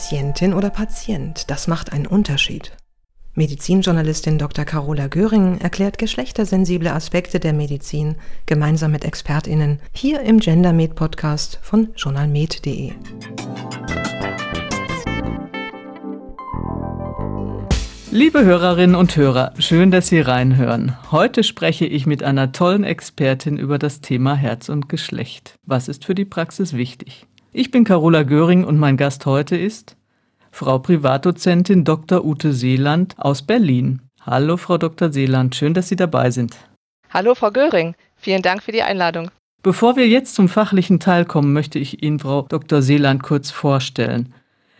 Patientin oder Patient, das macht einen Unterschied. Medizinjournalistin Dr. Carola Göring erklärt geschlechtersensible Aspekte der Medizin gemeinsam mit ExpertInnen hier im GenderMed Podcast von journalmed.de. Liebe Hörerinnen und Hörer, schön, dass Sie reinhören. Heute spreche ich mit einer tollen Expertin über das Thema Herz und Geschlecht. Was ist für die Praxis wichtig? Ich bin Carola Göring und mein Gast heute ist Frau Privatdozentin Dr. Ute Seeland aus Berlin. Hallo, Frau Dr. Seeland, schön, dass Sie dabei sind. Hallo, Frau Göring. Vielen Dank für die Einladung. Bevor wir jetzt zum fachlichen Teil kommen, möchte ich Ihnen Frau Dr. Seeland kurz vorstellen.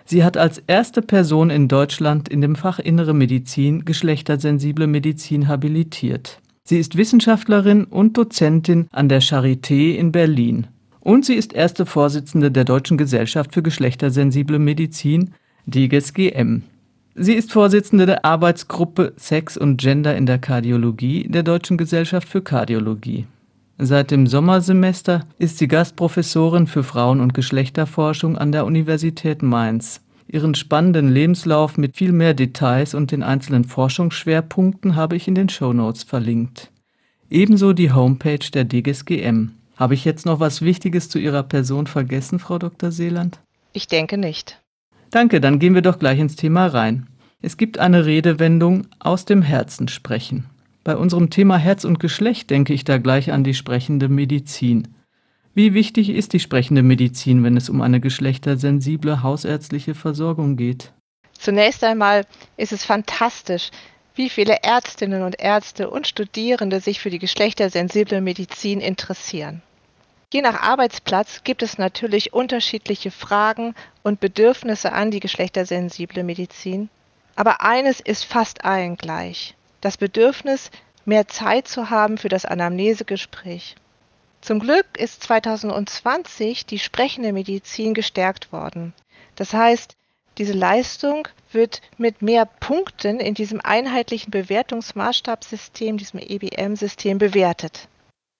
Sie hat als erste Person in Deutschland in dem Fach Innere Medizin geschlechtersensible Medizin habilitiert. Sie ist Wissenschaftlerin und Dozentin an der Charité in Berlin. Und sie ist erste Vorsitzende der Deutschen Gesellschaft für geschlechtersensible Medizin, DGSGM. Sie ist Vorsitzende der Arbeitsgruppe Sex und Gender in der Kardiologie der Deutschen Gesellschaft für Kardiologie. Seit dem Sommersemester ist sie Gastprofessorin für Frauen- und Geschlechterforschung an der Universität Mainz. Ihren spannenden Lebenslauf mit viel mehr Details und den einzelnen Forschungsschwerpunkten habe ich in den Shownotes verlinkt. Ebenso die Homepage der DGSGM. Habe ich jetzt noch was Wichtiges zu Ihrer Person vergessen, Frau Dr. Seeland? Ich denke nicht. Danke, dann gehen wir doch gleich ins Thema rein. Es gibt eine Redewendung aus dem Herzen sprechen. Bei unserem Thema Herz und Geschlecht denke ich da gleich an die sprechende Medizin. Wie wichtig ist die sprechende Medizin, wenn es um eine geschlechtersensible hausärztliche Versorgung geht? Zunächst einmal ist es fantastisch, wie viele Ärztinnen und Ärzte und Studierende sich für die geschlechtersensible Medizin interessieren. Je nach Arbeitsplatz gibt es natürlich unterschiedliche Fragen und Bedürfnisse an die geschlechtersensible Medizin, aber eines ist fast allen gleich das Bedürfnis, mehr Zeit zu haben für das Anamnesegespräch. Zum Glück ist 2020 die sprechende Medizin gestärkt worden. Das heißt, diese Leistung wird mit mehr Punkten in diesem einheitlichen Bewertungsmaßstabssystem, diesem EBM-System bewertet.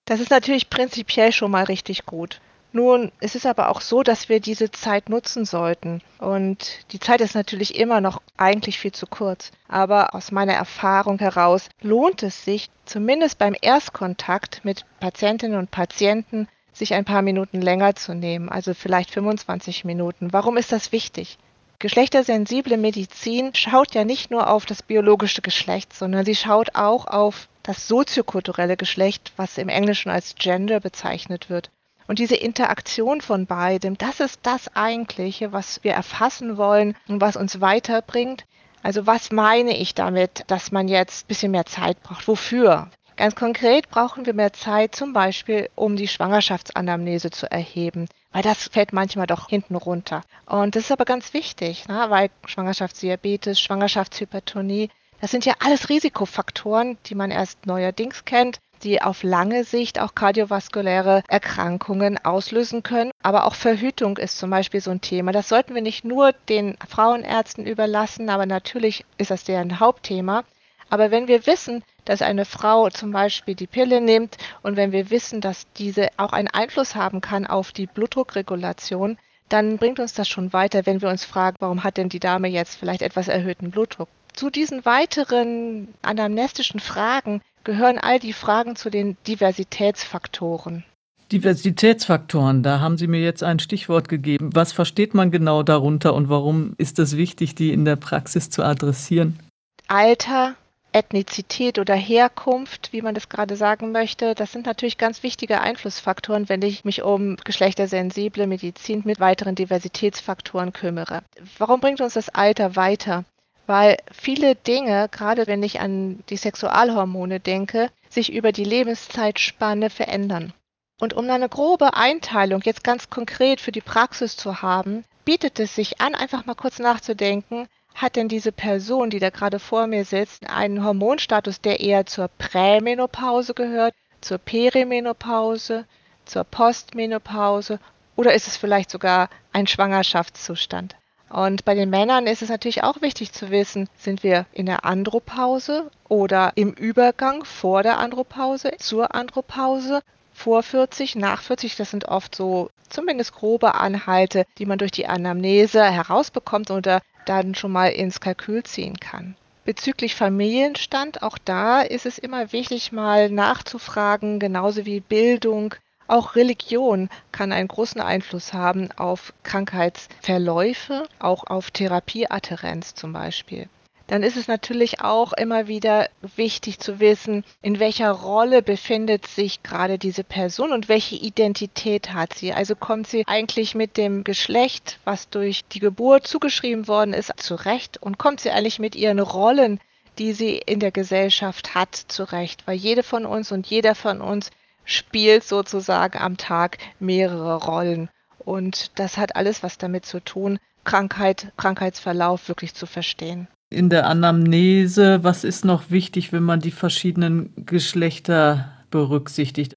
Das ist natürlich prinzipiell schon mal richtig gut. Nun, es ist aber auch so, dass wir diese Zeit nutzen sollten. Und die Zeit ist natürlich immer noch eigentlich viel zu kurz. Aber aus meiner Erfahrung heraus lohnt es sich, zumindest beim Erstkontakt mit Patientinnen und Patienten, sich ein paar Minuten länger zu nehmen, also vielleicht 25 Minuten. Warum ist das wichtig? Geschlechtersensible Medizin schaut ja nicht nur auf das biologische Geschlecht, sondern sie schaut auch auf das soziokulturelle Geschlecht, was im Englischen als Gender bezeichnet wird. Und diese Interaktion von beidem, das ist das eigentliche, was wir erfassen wollen und was uns weiterbringt. Also was meine ich damit, dass man jetzt ein bisschen mehr Zeit braucht? Wofür? Ganz konkret brauchen wir mehr Zeit zum Beispiel, um die Schwangerschaftsanamnese zu erheben, weil das fällt manchmal doch hinten runter. Und das ist aber ganz wichtig, ne? weil Schwangerschaftsdiabetes, Schwangerschaftshypertonie, das sind ja alles Risikofaktoren, die man erst neuerdings kennt die auf lange Sicht auch kardiovaskuläre Erkrankungen auslösen können. Aber auch Verhütung ist zum Beispiel so ein Thema. Das sollten wir nicht nur den Frauenärzten überlassen, aber natürlich ist das deren Hauptthema. Aber wenn wir wissen, dass eine Frau zum Beispiel die Pille nimmt und wenn wir wissen, dass diese auch einen Einfluss haben kann auf die Blutdruckregulation, dann bringt uns das schon weiter, wenn wir uns fragen, warum hat denn die Dame jetzt vielleicht etwas erhöhten Blutdruck? Zu diesen weiteren anamnestischen Fragen gehören all die Fragen zu den Diversitätsfaktoren. Diversitätsfaktoren, da haben Sie mir jetzt ein Stichwort gegeben. Was versteht man genau darunter und warum ist es wichtig, die in der Praxis zu adressieren? Alter, Ethnizität oder Herkunft, wie man das gerade sagen möchte, das sind natürlich ganz wichtige Einflussfaktoren, wenn ich mich um geschlechtersensible Medizin mit weiteren Diversitätsfaktoren kümmere. Warum bringt uns das Alter weiter? Weil viele Dinge, gerade wenn ich an die Sexualhormone denke, sich über die Lebenszeitspanne verändern. Und um eine grobe Einteilung jetzt ganz konkret für die Praxis zu haben, bietet es sich an, einfach mal kurz nachzudenken, hat denn diese Person, die da gerade vor mir sitzt, einen Hormonstatus, der eher zur Prämenopause gehört, zur Perimenopause, zur Postmenopause oder ist es vielleicht sogar ein Schwangerschaftszustand? Und bei den Männern ist es natürlich auch wichtig zu wissen, sind wir in der Andropause oder im Übergang vor der Andropause zur Andropause? vor 40, nach 40, das sind oft so zumindest grobe Anhalte, die man durch die Anamnese herausbekommt oder dann schon mal ins Kalkül ziehen kann. Bezüglich Familienstand, auch da ist es immer wichtig, mal nachzufragen, genauso wie Bildung. Auch Religion kann einen großen Einfluss haben auf Krankheitsverläufe, auch auf Therapieadherenz zum Beispiel dann ist es natürlich auch immer wieder wichtig zu wissen, in welcher Rolle befindet sich gerade diese Person und welche Identität hat sie. Also kommt sie eigentlich mit dem Geschlecht, was durch die Geburt zugeschrieben worden ist, zurecht und kommt sie eigentlich mit ihren Rollen, die sie in der Gesellschaft hat, zurecht. Weil jede von uns und jeder von uns spielt sozusagen am Tag mehrere Rollen. Und das hat alles was damit zu tun, Krankheit, Krankheitsverlauf wirklich zu verstehen in der Anamnese, was ist noch wichtig, wenn man die verschiedenen Geschlechter berücksichtigt?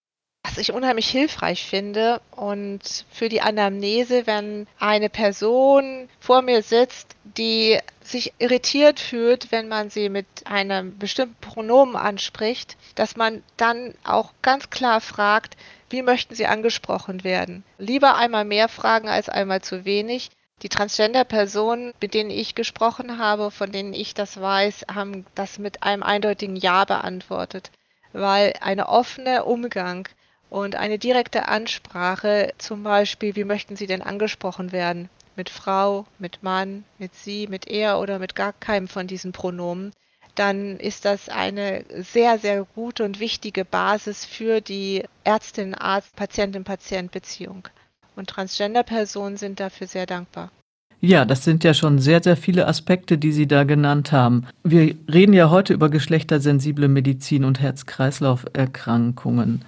Was ich unheimlich hilfreich finde und für die Anamnese, wenn eine Person vor mir sitzt, die sich irritiert fühlt, wenn man sie mit einem bestimmten Pronomen anspricht, dass man dann auch ganz klar fragt, wie möchten Sie angesprochen werden? Lieber einmal mehr fragen als einmal zu wenig, die Transgender-Personen, mit denen ich gesprochen habe, von denen ich das weiß, haben das mit einem eindeutigen Ja beantwortet, weil eine offene Umgang und eine direkte Ansprache, zum Beispiel, wie möchten Sie denn angesprochen werden? Mit Frau, mit Mann, mit Sie, mit er oder mit gar keinem von diesen Pronomen, dann ist das eine sehr, sehr gute und wichtige Basis für die Ärztin-Arzt, Patientin-Patient-Beziehung. Und Transgender-Personen sind dafür sehr dankbar. Ja, das sind ja schon sehr, sehr viele Aspekte, die Sie da genannt haben. Wir reden ja heute über geschlechtersensible Medizin und Herz-Kreislauf-Erkrankungen.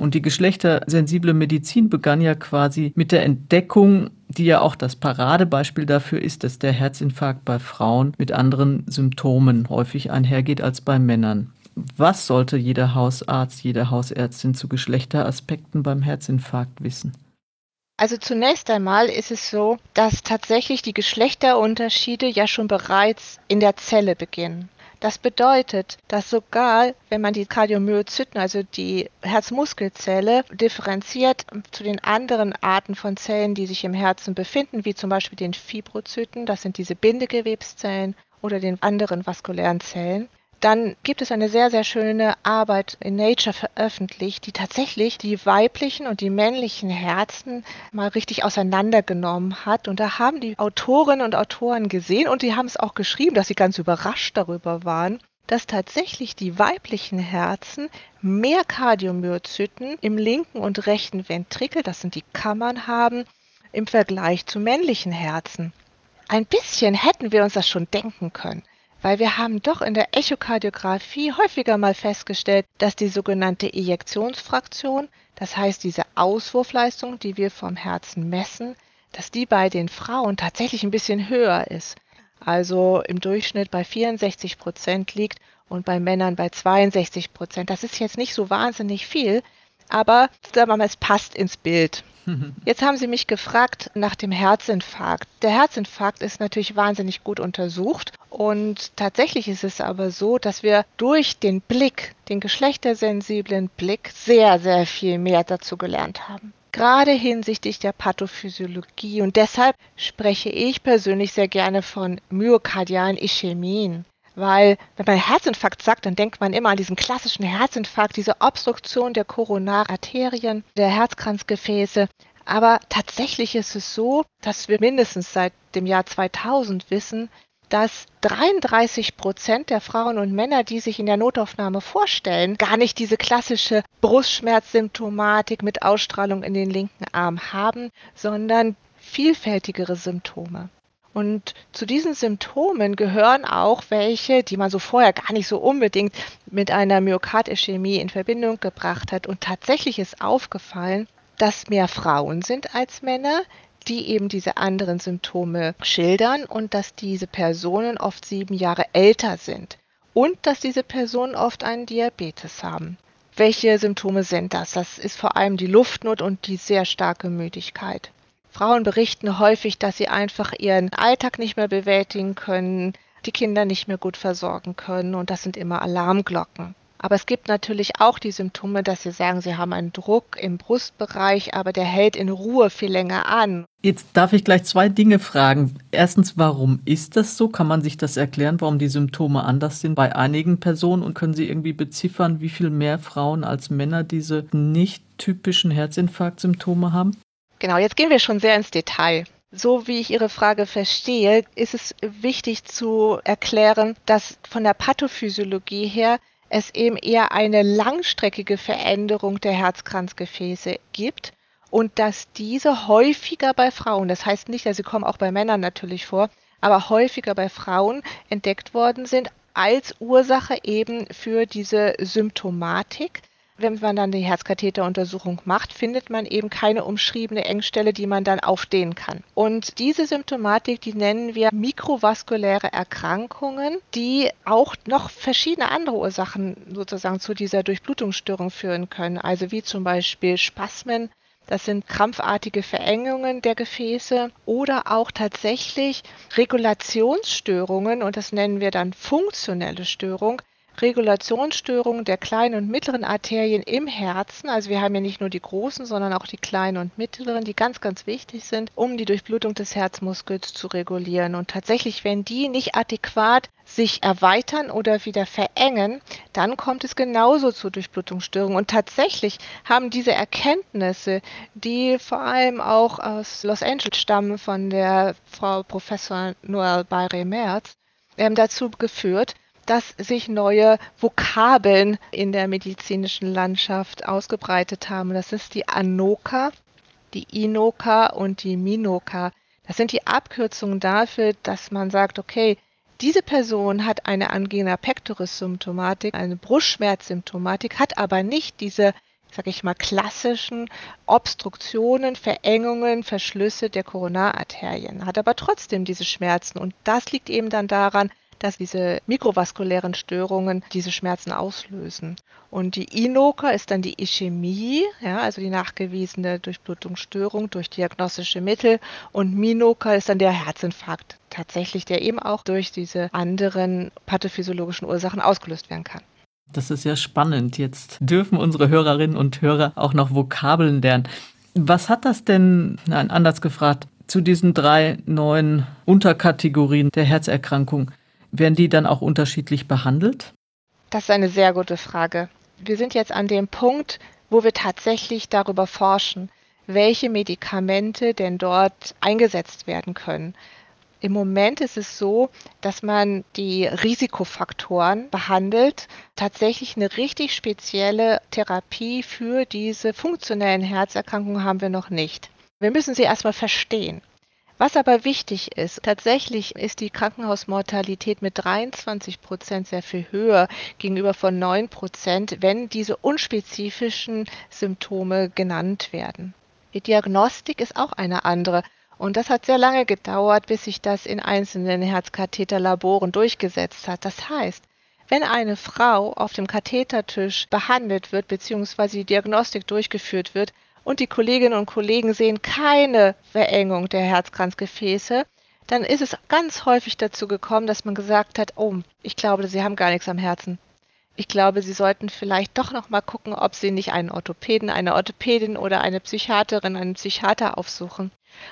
Und die geschlechtersensible Medizin begann ja quasi mit der Entdeckung, die ja auch das Paradebeispiel dafür ist, dass der Herzinfarkt bei Frauen mit anderen Symptomen häufig einhergeht als bei Männern. Was sollte jeder Hausarzt, jede Hausärztin zu Geschlechteraspekten beim Herzinfarkt wissen? Also zunächst einmal ist es so, dass tatsächlich die Geschlechterunterschiede ja schon bereits in der Zelle beginnen. Das bedeutet, dass sogar, wenn man die Kardiomyozyten, also die Herzmuskelzelle, differenziert zu den anderen Arten von Zellen, die sich im Herzen befinden, wie zum Beispiel den Fibrozyten, das sind diese Bindegewebszellen, oder den anderen vaskulären Zellen, dann gibt es eine sehr, sehr schöne Arbeit in Nature veröffentlicht, die tatsächlich die weiblichen und die männlichen Herzen mal richtig auseinandergenommen hat. Und da haben die Autorinnen und Autoren gesehen und die haben es auch geschrieben, dass sie ganz überrascht darüber waren, dass tatsächlich die weiblichen Herzen mehr Kardiomyozyten im linken und rechten Ventrikel, das sind die Kammern, haben im Vergleich zu männlichen Herzen. Ein bisschen hätten wir uns das schon denken können weil wir haben doch in der Echokardiographie häufiger mal festgestellt, dass die sogenannte Ejektionsfraktion, das heißt diese Auswurfleistung, die wir vom Herzen messen, dass die bei den Frauen tatsächlich ein bisschen höher ist. Also im Durchschnitt bei 64 Prozent liegt und bei Männern bei 62 Prozent. Das ist jetzt nicht so wahnsinnig viel, aber sagen wir mal, es passt ins Bild. Jetzt haben Sie mich gefragt nach dem Herzinfarkt. Der Herzinfarkt ist natürlich wahnsinnig gut untersucht und tatsächlich ist es aber so, dass wir durch den Blick, den geschlechtersensiblen Blick, sehr, sehr viel mehr dazu gelernt haben. Gerade hinsichtlich der Pathophysiologie und deshalb spreche ich persönlich sehr gerne von myokardialen Ischämien. Weil, wenn man Herzinfarkt sagt, dann denkt man immer an diesen klassischen Herzinfarkt, diese Obstruktion der Koronararterien, der Herzkranzgefäße. Aber tatsächlich ist es so, dass wir mindestens seit dem Jahr 2000 wissen, dass 33 Prozent der Frauen und Männer, die sich in der Notaufnahme vorstellen, gar nicht diese klassische Brustschmerzsymptomatik mit Ausstrahlung in den linken Arm haben, sondern vielfältigere Symptome. Und zu diesen Symptomen gehören auch welche, die man so vorher gar nicht so unbedingt mit einer Myokardischämie in Verbindung gebracht hat. Und tatsächlich ist aufgefallen, dass mehr Frauen sind als Männer, die eben diese anderen Symptome schildern und dass diese Personen oft sieben Jahre älter sind und dass diese Personen oft einen Diabetes haben. Welche Symptome sind das? Das ist vor allem die Luftnot und die sehr starke Müdigkeit. Frauen berichten häufig, dass sie einfach ihren Alltag nicht mehr bewältigen können, die Kinder nicht mehr gut versorgen können und das sind immer Alarmglocken. Aber es gibt natürlich auch die Symptome, dass Sie sagen, Sie haben einen Druck im Brustbereich, aber der hält in Ruhe viel länger an. Jetzt darf ich gleich zwei Dinge fragen. Erstens, warum ist das so? Kann man sich das erklären, warum die Symptome anders sind bei einigen Personen? Und können Sie irgendwie beziffern, wie viel mehr Frauen als Männer diese nicht typischen Herzinfarktsymptome haben? Genau, jetzt gehen wir schon sehr ins Detail. So wie ich Ihre Frage verstehe, ist es wichtig zu erklären, dass von der Pathophysiologie her es eben eher eine langstreckige Veränderung der Herzkranzgefäße gibt und dass diese häufiger bei Frauen, das heißt nicht, dass sie kommen auch bei Männern natürlich vor, aber häufiger bei Frauen entdeckt worden sind als Ursache eben für diese Symptomatik wenn man dann die Herzkatheteruntersuchung macht, findet man eben keine umschriebene Engstelle, die man dann aufdehnen kann. Und diese Symptomatik, die nennen wir mikrovaskuläre Erkrankungen, die auch noch verschiedene andere Ursachen sozusagen zu dieser Durchblutungsstörung führen können. Also wie zum Beispiel Spasmen, das sind krampfartige Verengungen der Gefäße oder auch tatsächlich Regulationsstörungen und das nennen wir dann funktionelle Störung, Regulationsstörungen der kleinen und mittleren Arterien im Herzen. Also wir haben ja nicht nur die großen, sondern auch die kleinen und mittleren, die ganz, ganz wichtig sind, um die Durchblutung des Herzmuskels zu regulieren. Und tatsächlich, wenn die nicht adäquat sich erweitern oder wieder verengen, dann kommt es genauso zu Durchblutungsstörungen. Und tatsächlich haben diese Erkenntnisse, die vor allem auch aus Los Angeles stammen von der Frau Professor Noel Bayre-Merz, ähm, dazu geführt, dass sich neue Vokabeln in der medizinischen Landschaft ausgebreitet haben. Das ist die Anoka, die Inoka und die Minoka. Das sind die Abkürzungen dafür, dass man sagt, okay, diese Person hat eine Angina pectoris Symptomatik, eine Brustschmerzsymptomatik, hat aber nicht diese, sag ich mal, klassischen Obstruktionen, Verengungen, Verschlüsse der Koronararterien, hat aber trotzdem diese Schmerzen. Und das liegt eben dann daran, dass diese mikrovaskulären Störungen diese Schmerzen auslösen. Und die INOKA ist dann die Ischämie, ja, also die nachgewiesene Durchblutungsstörung durch diagnostische Mittel. Und MINOKA ist dann der Herzinfarkt, tatsächlich, der eben auch durch diese anderen pathophysiologischen Ursachen ausgelöst werden kann. Das ist ja spannend. Jetzt dürfen unsere Hörerinnen und Hörer auch noch Vokabeln lernen. Was hat das denn, nein, anders gefragt, zu diesen drei neuen Unterkategorien der Herzerkrankung? Werden die dann auch unterschiedlich behandelt? Das ist eine sehr gute Frage. Wir sind jetzt an dem Punkt, wo wir tatsächlich darüber forschen, welche Medikamente denn dort eingesetzt werden können. Im Moment ist es so, dass man die Risikofaktoren behandelt. Tatsächlich eine richtig spezielle Therapie für diese funktionellen Herzerkrankungen haben wir noch nicht. Wir müssen sie erstmal verstehen. Was aber wichtig ist, tatsächlich ist die Krankenhausmortalität mit 23 Prozent sehr viel höher gegenüber von 9 Prozent, wenn diese unspezifischen Symptome genannt werden. Die Diagnostik ist auch eine andere. Und das hat sehr lange gedauert, bis sich das in einzelnen Herzkatheterlaboren durchgesetzt hat. Das heißt, wenn eine Frau auf dem Kathetertisch behandelt wird bzw. die Diagnostik durchgeführt wird, und die Kolleginnen und Kollegen sehen keine Verengung der Herzkranzgefäße, dann ist es ganz häufig dazu gekommen, dass man gesagt hat, oh, ich glaube, Sie haben gar nichts am Herzen. Ich glaube, Sie sollten vielleicht doch noch mal gucken, ob Sie nicht einen Orthopäden, eine Orthopädin oder eine Psychiaterin, einen Psychiater aufsuchen.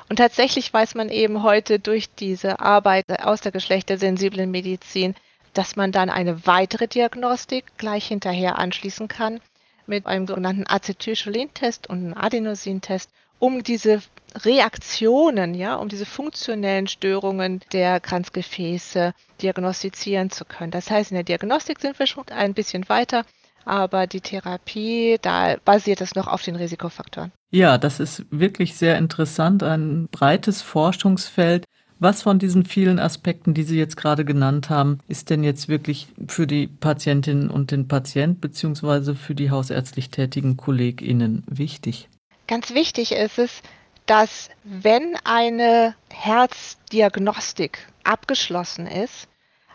Und tatsächlich weiß man eben heute durch diese Arbeit aus der geschlechtersensiblen Medizin, dass man dann eine weitere Diagnostik gleich hinterher anschließen kann mit einem sogenannten Acetylcholin-Test und einem Adenosin-Test, um diese Reaktionen, ja, um diese funktionellen Störungen der Kranzgefäße diagnostizieren zu können. Das heißt, in der Diagnostik sind wir schon ein bisschen weiter, aber die Therapie, da basiert es noch auf den Risikofaktoren. Ja, das ist wirklich sehr interessant, ein breites Forschungsfeld. Was von diesen vielen Aspekten, die Sie jetzt gerade genannt haben, ist denn jetzt wirklich für die Patientin und den Patient beziehungsweise für die hausärztlich tätigen KollegInnen wichtig? Ganz wichtig ist es, dass wenn eine Herzdiagnostik abgeschlossen ist,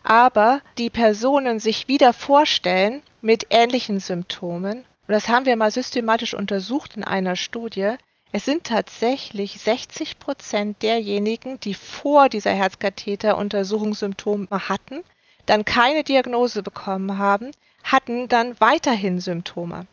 aber die Personen sich wieder vorstellen mit ähnlichen Symptomen, und das haben wir mal systematisch untersucht in einer Studie, es sind tatsächlich 60 Prozent derjenigen, die vor dieser Herzkatheteruntersuchung Symptome hatten, dann keine Diagnose bekommen haben, hatten dann weiterhin Symptome.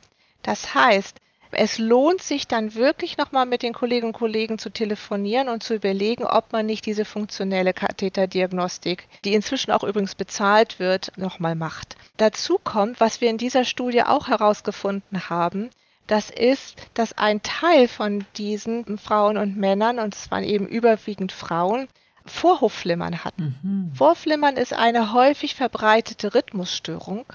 Das heißt, es lohnt sich dann wirklich nochmal mit den Kolleginnen und Kollegen zu telefonieren und zu überlegen, ob man nicht diese funktionelle Katheterdiagnostik, die inzwischen auch übrigens bezahlt wird, nochmal macht. Dazu kommt, was wir in dieser Studie auch herausgefunden haben, das ist, dass ein Teil von diesen Frauen und Männern, und es waren eben überwiegend Frauen, Vorhofflimmern hatten. Mhm. Vorflimmern ist eine häufig verbreitete Rhythmusstörung.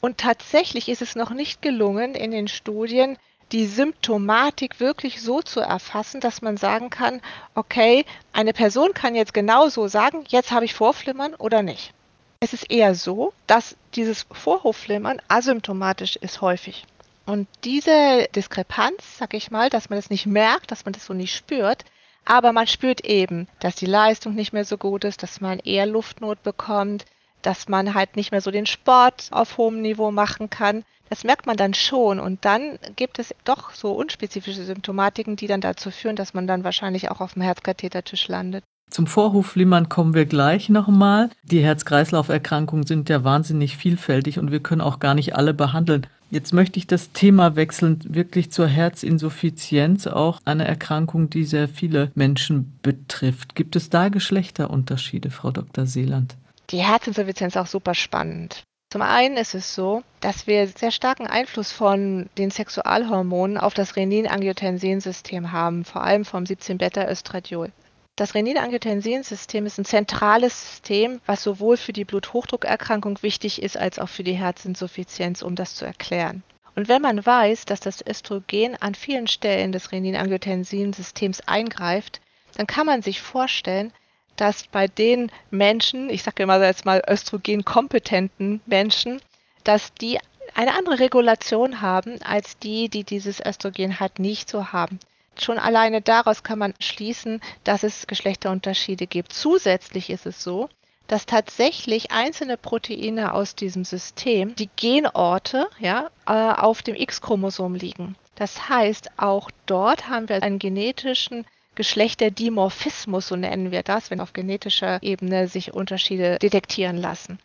Und tatsächlich ist es noch nicht gelungen, in den Studien die Symptomatik wirklich so zu erfassen, dass man sagen kann, okay, eine Person kann jetzt genauso sagen, jetzt habe ich Vorflimmern oder nicht. Es ist eher so, dass dieses Vorhofflimmern asymptomatisch ist häufig. Und diese Diskrepanz, sag ich mal, dass man das nicht merkt, dass man das so nicht spürt, aber man spürt eben, dass die Leistung nicht mehr so gut ist, dass man eher Luftnot bekommt, dass man halt nicht mehr so den Sport auf hohem Niveau machen kann. Das merkt man dann schon und dann gibt es doch so unspezifische Symptomatiken, die dann dazu führen, dass man dann wahrscheinlich auch auf dem Herzkathetertisch landet. Zum Vorhofflimmern kommen wir gleich nochmal. Die Herz-Kreislauf-Erkrankungen sind ja wahnsinnig vielfältig und wir können auch gar nicht alle behandeln. Jetzt möchte ich das Thema wechseln, wirklich zur Herzinsuffizienz, auch eine Erkrankung, die sehr viele Menschen betrifft. Gibt es da Geschlechterunterschiede, Frau Dr. Seeland? Die Herzinsuffizienz ist auch super spannend. Zum einen ist es so, dass wir sehr starken Einfluss von den Sexualhormonen auf das Renin-Angiotensin-System haben, vor allem vom 17-Beta-Östradiol. Das Renin-Angiotensin-System ist ein zentrales System, was sowohl für die Bluthochdruckerkrankung wichtig ist, als auch für die Herzinsuffizienz, um das zu erklären. Und wenn man weiß, dass das Östrogen an vielen Stellen des Renin-Angiotensin-Systems eingreift, dann kann man sich vorstellen, dass bei den Menschen, ich sage immer jetzt mal östrogenkompetenten Menschen, dass die eine andere Regulation haben als die, die dieses Östrogen halt nicht so haben. Schon alleine daraus kann man schließen, dass es Geschlechterunterschiede gibt. Zusätzlich ist es so, dass tatsächlich einzelne Proteine aus diesem System, die Genorte, ja, äh, auf dem X-Chromosom liegen. Das heißt, auch dort haben wir einen genetischen Geschlechterdimorphismus, so nennen wir das, wenn auf genetischer Ebene sich Unterschiede detektieren lassen.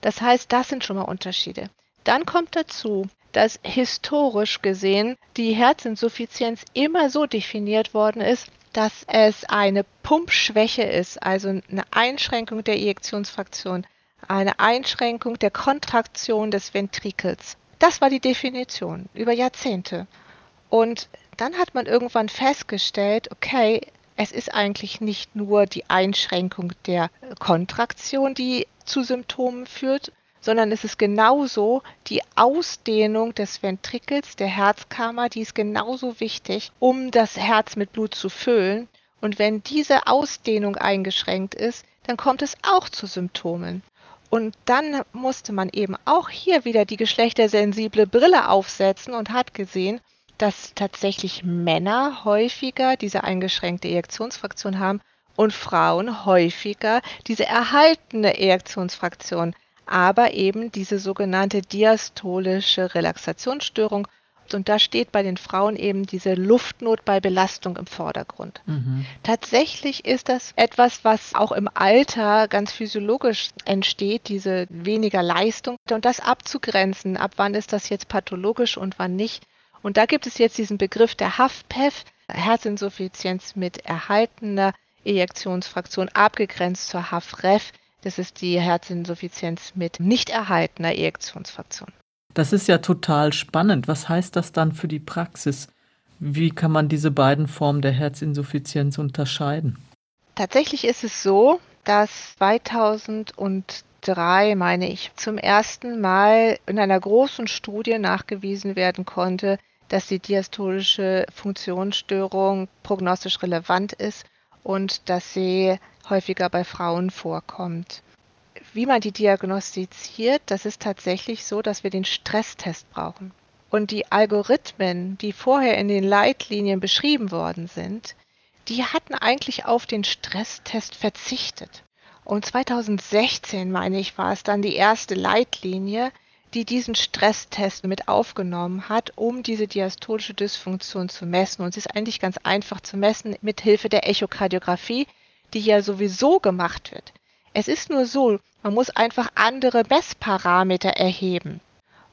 Das heißt, das sind schon mal Unterschiede. Dann kommt dazu, dass historisch gesehen die Herzinsuffizienz immer so definiert worden ist, dass es eine Pumpschwäche ist, also eine Einschränkung der Ejektionsfraktion, eine Einschränkung der Kontraktion des Ventrikels. Das war die Definition über Jahrzehnte. Und dann hat man irgendwann festgestellt, okay, es ist eigentlich nicht nur die Einschränkung der Kontraktion, die zu Symptomen führt, sondern es ist genauso die Ausdehnung des Ventrikels, der Herzkammer, die ist genauso wichtig, um das Herz mit Blut zu füllen. Und wenn diese Ausdehnung eingeschränkt ist, dann kommt es auch zu Symptomen. Und dann musste man eben auch hier wieder die geschlechtersensible Brille aufsetzen und hat gesehen, dass tatsächlich Männer häufiger diese eingeschränkte Ejektionsfraktion haben und Frauen häufiger diese erhaltene Ejektionsfraktion, aber eben diese sogenannte diastolische Relaxationsstörung. Und da steht bei den Frauen eben diese Luftnot bei Belastung im Vordergrund. Mhm. Tatsächlich ist das etwas, was auch im Alter ganz physiologisch entsteht, diese weniger Leistung. Und das abzugrenzen, ab wann ist das jetzt pathologisch und wann nicht, und da gibt es jetzt diesen Begriff der HFpEF, Herzinsuffizienz mit erhaltener Ejektionsfraktion, abgegrenzt zur HFrEF. Das ist die Herzinsuffizienz mit nicht erhaltener Ejektionsfraktion. Das ist ja total spannend. Was heißt das dann für die Praxis? Wie kann man diese beiden Formen der Herzinsuffizienz unterscheiden? Tatsächlich ist es so, dass 2003, meine ich, zum ersten Mal in einer großen Studie nachgewiesen werden konnte, dass die diastolische Funktionsstörung prognostisch relevant ist und dass sie häufiger bei Frauen vorkommt. Wie man die diagnostiziert, das ist tatsächlich so, dass wir den Stresstest brauchen. Und die Algorithmen, die vorher in den Leitlinien beschrieben worden sind, die hatten eigentlich auf den Stresstest verzichtet. Und 2016, meine ich, war es dann die erste Leitlinie, die diesen Stresstest mit aufgenommen hat, um diese diastolische Dysfunktion zu messen. Und es ist eigentlich ganz einfach zu messen mit Hilfe der Echokardiographie, die ja sowieso gemacht wird. Es ist nur so, man muss einfach andere Messparameter erheben.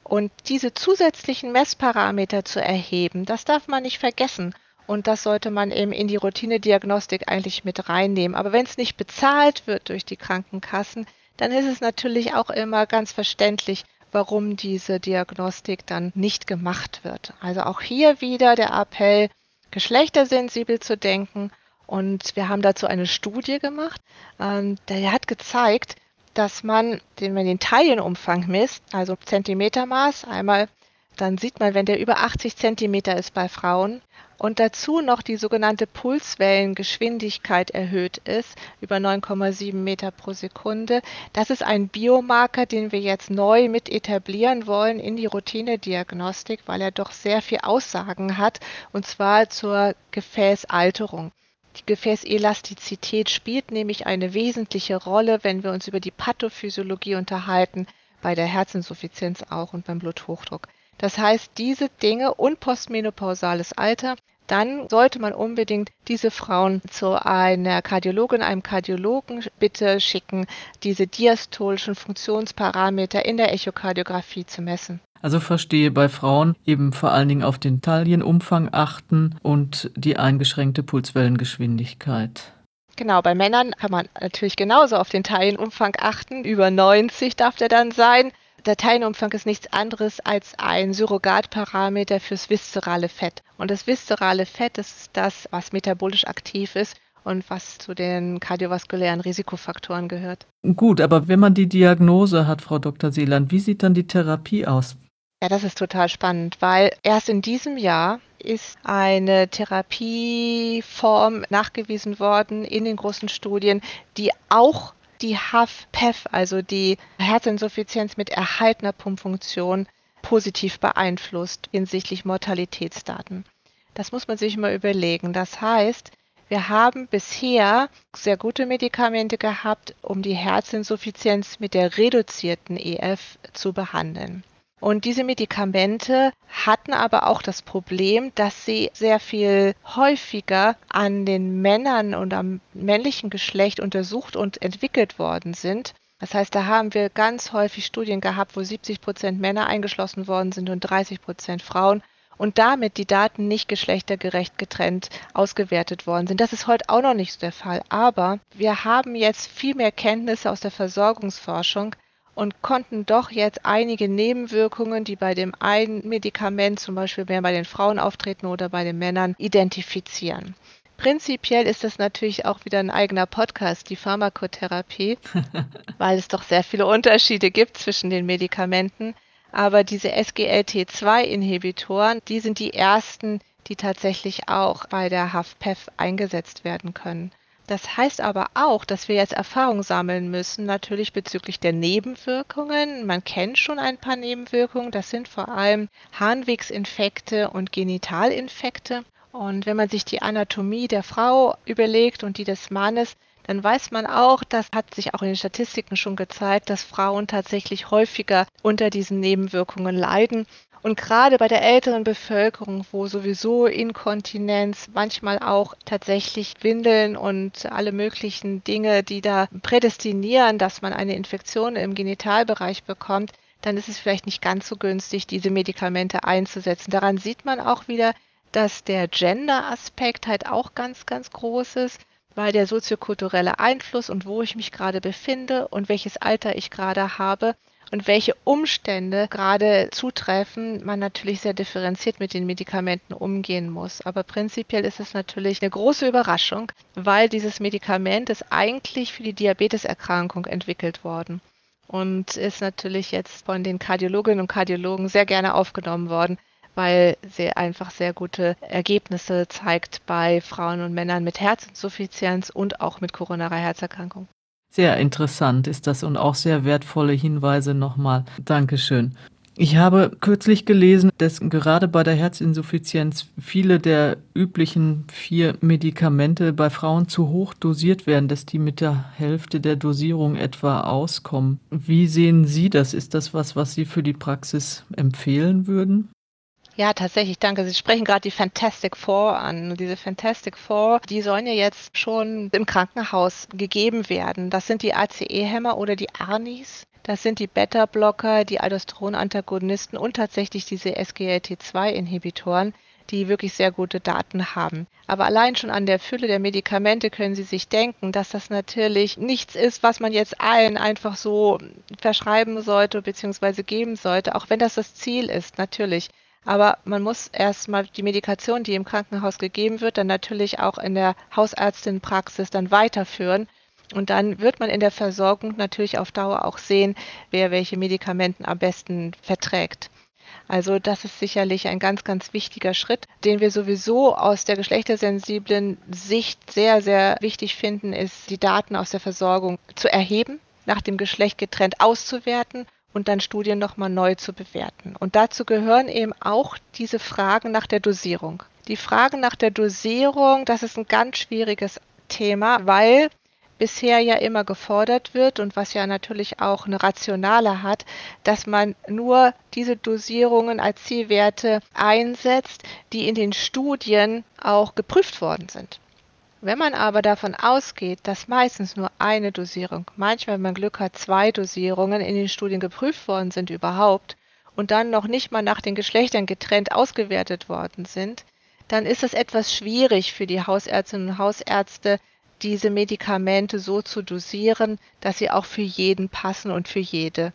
Und diese zusätzlichen Messparameter zu erheben, das darf man nicht vergessen. Und das sollte man eben in die Routinediagnostik eigentlich mit reinnehmen. Aber wenn es nicht bezahlt wird durch die Krankenkassen, dann ist es natürlich auch immer ganz verständlich, warum diese Diagnostik dann nicht gemacht wird. Also auch hier wieder der Appell, geschlechtersensibel zu denken. Und wir haben dazu eine Studie gemacht, ähm, der hat gezeigt, dass man, wenn man den Taillenumfang misst, also Zentimetermaß, einmal, dann sieht man, wenn der über 80 Zentimeter ist bei Frauen und dazu noch die sogenannte Pulswellengeschwindigkeit erhöht ist, über 9,7 Meter pro Sekunde. Das ist ein Biomarker, den wir jetzt neu mit etablieren wollen in die Routinediagnostik, weil er doch sehr viel Aussagen hat, und zwar zur Gefäßalterung. Die Gefäßelastizität spielt nämlich eine wesentliche Rolle, wenn wir uns über die Pathophysiologie unterhalten, bei der Herzinsuffizienz auch und beim Bluthochdruck. Das heißt, diese Dinge und postmenopausales Alter, dann sollte man unbedingt diese Frauen zu einer Kardiologin, einem Kardiologen bitte schicken, diese diastolischen Funktionsparameter in der Echokardiographie zu messen. Also verstehe bei Frauen eben vor allen Dingen auf den Taillenumfang achten und die eingeschränkte Pulswellengeschwindigkeit. Genau, bei Männern kann man natürlich genauso auf den Taillenumfang achten. Über 90 darf der dann sein. Der Taillenumfang ist nichts anderes als ein Surrogatparameter fürs viszerale Fett. Und das viszerale Fett ist das, was metabolisch aktiv ist und was zu den kardiovaskulären Risikofaktoren gehört. Gut, aber wenn man die Diagnose hat, Frau Dr. Seeland, wie sieht dann die Therapie aus? Ja, das ist total spannend, weil erst in diesem Jahr ist eine Therapieform nachgewiesen worden in den großen Studien, die auch die HAF-PEF, also die Herzinsuffizienz mit erhaltener Pumpfunktion, positiv beeinflusst hinsichtlich Mortalitätsdaten. Das muss man sich mal überlegen. Das heißt, wir haben bisher sehr gute Medikamente gehabt, um die Herzinsuffizienz mit der reduzierten EF zu behandeln. Und diese Medikamente hatten aber auch das Problem, dass sie sehr viel häufiger an den Männern und am männlichen Geschlecht untersucht und entwickelt worden sind. Das heißt, da haben wir ganz häufig Studien gehabt, wo 70 Prozent Männer eingeschlossen worden sind und 30 Prozent Frauen und damit die Daten nicht geschlechtergerecht getrennt ausgewertet worden sind. Das ist heute auch noch nicht so der Fall. Aber wir haben jetzt viel mehr Kenntnisse aus der Versorgungsforschung, und konnten doch jetzt einige Nebenwirkungen, die bei dem einen Medikament zum Beispiel mehr bei den Frauen auftreten oder bei den Männern, identifizieren. Prinzipiell ist das natürlich auch wieder ein eigener Podcast, die Pharmakotherapie, weil es doch sehr viele Unterschiede gibt zwischen den Medikamenten. Aber diese SGLT2-Inhibitoren, die sind die ersten, die tatsächlich auch bei der HAFPEF eingesetzt werden können. Das heißt aber auch, dass wir jetzt Erfahrung sammeln müssen, natürlich bezüglich der Nebenwirkungen. Man kennt schon ein paar Nebenwirkungen. Das sind vor allem Harnwegsinfekte und Genitalinfekte. Und wenn man sich die Anatomie der Frau überlegt und die des Mannes, dann weiß man auch, das hat sich auch in den Statistiken schon gezeigt, dass Frauen tatsächlich häufiger unter diesen Nebenwirkungen leiden. Und gerade bei der älteren Bevölkerung, wo sowieso Inkontinenz, manchmal auch tatsächlich Windeln und alle möglichen Dinge, die da prädestinieren, dass man eine Infektion im Genitalbereich bekommt, dann ist es vielleicht nicht ganz so günstig, diese Medikamente einzusetzen. Daran sieht man auch wieder, dass der Gender-Aspekt halt auch ganz, ganz groß ist, weil der soziokulturelle Einfluss und wo ich mich gerade befinde und welches Alter ich gerade habe und welche Umstände gerade zutreffen, man natürlich sehr differenziert mit den Medikamenten umgehen muss. Aber prinzipiell ist es natürlich eine große Überraschung, weil dieses Medikament ist eigentlich für die Diabeteserkrankung entwickelt worden und ist natürlich jetzt von den Kardiologinnen und Kardiologen sehr gerne aufgenommen worden, weil sie einfach sehr gute Ergebnisse zeigt bei Frauen und Männern mit Herzinsuffizienz und auch mit koronarer Herzerkrankung. Sehr interessant ist das und auch sehr wertvolle Hinweise nochmal. Dankeschön. Ich habe kürzlich gelesen, dass gerade bei der Herzinsuffizienz viele der üblichen vier Medikamente bei Frauen zu hoch dosiert werden, dass die mit der Hälfte der Dosierung etwa auskommen. Wie sehen Sie das? Ist das was, was Sie für die Praxis empfehlen würden? Ja, tatsächlich, danke. Sie sprechen gerade die Fantastic Four an. Diese Fantastic Four, die sollen ja jetzt schon im Krankenhaus gegeben werden. Das sind die ACE-Hämmer oder die ARNIs. Das sind die Beta-Blocker, die Aldosteron-Antagonisten und tatsächlich diese SGLT2-Inhibitoren, die wirklich sehr gute Daten haben. Aber allein schon an der Fülle der Medikamente können Sie sich denken, dass das natürlich nichts ist, was man jetzt allen einfach so verschreiben sollte bzw. geben sollte, auch wenn das das Ziel ist, natürlich. Aber man muss erstmal die Medikation, die im Krankenhaus gegeben wird, dann natürlich auch in der Hausärztinnenpraxis dann weiterführen. Und dann wird man in der Versorgung natürlich auf Dauer auch sehen, wer welche Medikamenten am besten verträgt. Also das ist sicherlich ein ganz, ganz wichtiger Schritt, den wir sowieso aus der geschlechtersensiblen Sicht sehr, sehr wichtig finden, ist die Daten aus der Versorgung zu erheben, nach dem Geschlecht getrennt auszuwerten und dann Studien nochmal neu zu bewerten. Und dazu gehören eben auch diese Fragen nach der Dosierung. Die Fragen nach der Dosierung, das ist ein ganz schwieriges Thema, weil bisher ja immer gefordert wird und was ja natürlich auch eine Rationale hat, dass man nur diese Dosierungen als Zielwerte einsetzt, die in den Studien auch geprüft worden sind. Wenn man aber davon ausgeht, dass meistens nur eine Dosierung, manchmal, wenn man Glück hat, zwei Dosierungen in den Studien geprüft worden sind überhaupt und dann noch nicht mal nach den Geschlechtern getrennt ausgewertet worden sind, dann ist es etwas schwierig für die Hausärztinnen und Hausärzte, diese Medikamente so zu dosieren, dass sie auch für jeden passen und für jede.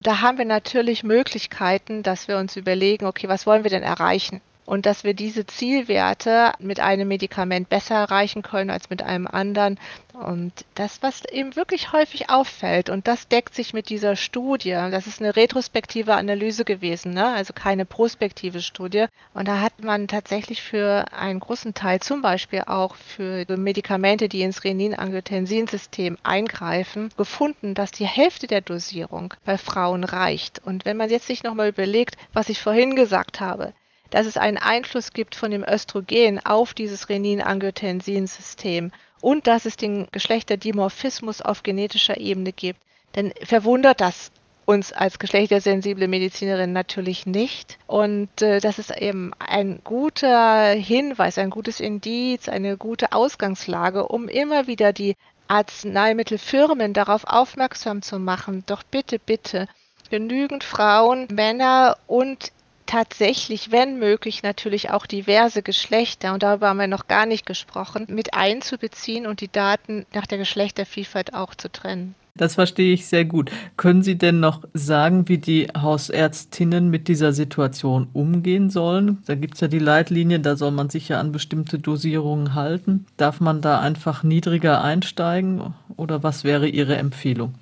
Da haben wir natürlich Möglichkeiten, dass wir uns überlegen, okay, was wollen wir denn erreichen? Und dass wir diese Zielwerte mit einem Medikament besser erreichen können als mit einem anderen. Und das, was eben wirklich häufig auffällt, und das deckt sich mit dieser Studie, das ist eine retrospektive Analyse gewesen, ne? also keine prospektive Studie. Und da hat man tatsächlich für einen großen Teil, zum Beispiel auch für Medikamente, die ins Renin-Angiotensin-System eingreifen, gefunden, dass die Hälfte der Dosierung bei Frauen reicht. Und wenn man jetzt sich nochmal überlegt, was ich vorhin gesagt habe, dass es einen Einfluss gibt von dem Östrogen auf dieses Renin-Angiotensin-System und dass es den Geschlechterdimorphismus auf genetischer Ebene gibt, dann verwundert das uns als geschlechtersensible Medizinerin natürlich nicht. Und äh, das ist eben ein guter Hinweis, ein gutes Indiz, eine gute Ausgangslage, um immer wieder die Arzneimittelfirmen darauf aufmerksam zu machen. Doch bitte, bitte, genügend Frauen, Männer und tatsächlich, wenn möglich, natürlich auch diverse Geschlechter, und darüber haben wir noch gar nicht gesprochen, mit einzubeziehen und die Daten nach der Geschlechtervielfalt auch zu trennen. Das verstehe ich sehr gut. Können Sie denn noch sagen, wie die Hausärztinnen mit dieser Situation umgehen sollen? Da gibt es ja die Leitlinien, da soll man sich ja an bestimmte Dosierungen halten. Darf man da einfach niedriger einsteigen oder was wäre Ihre Empfehlung?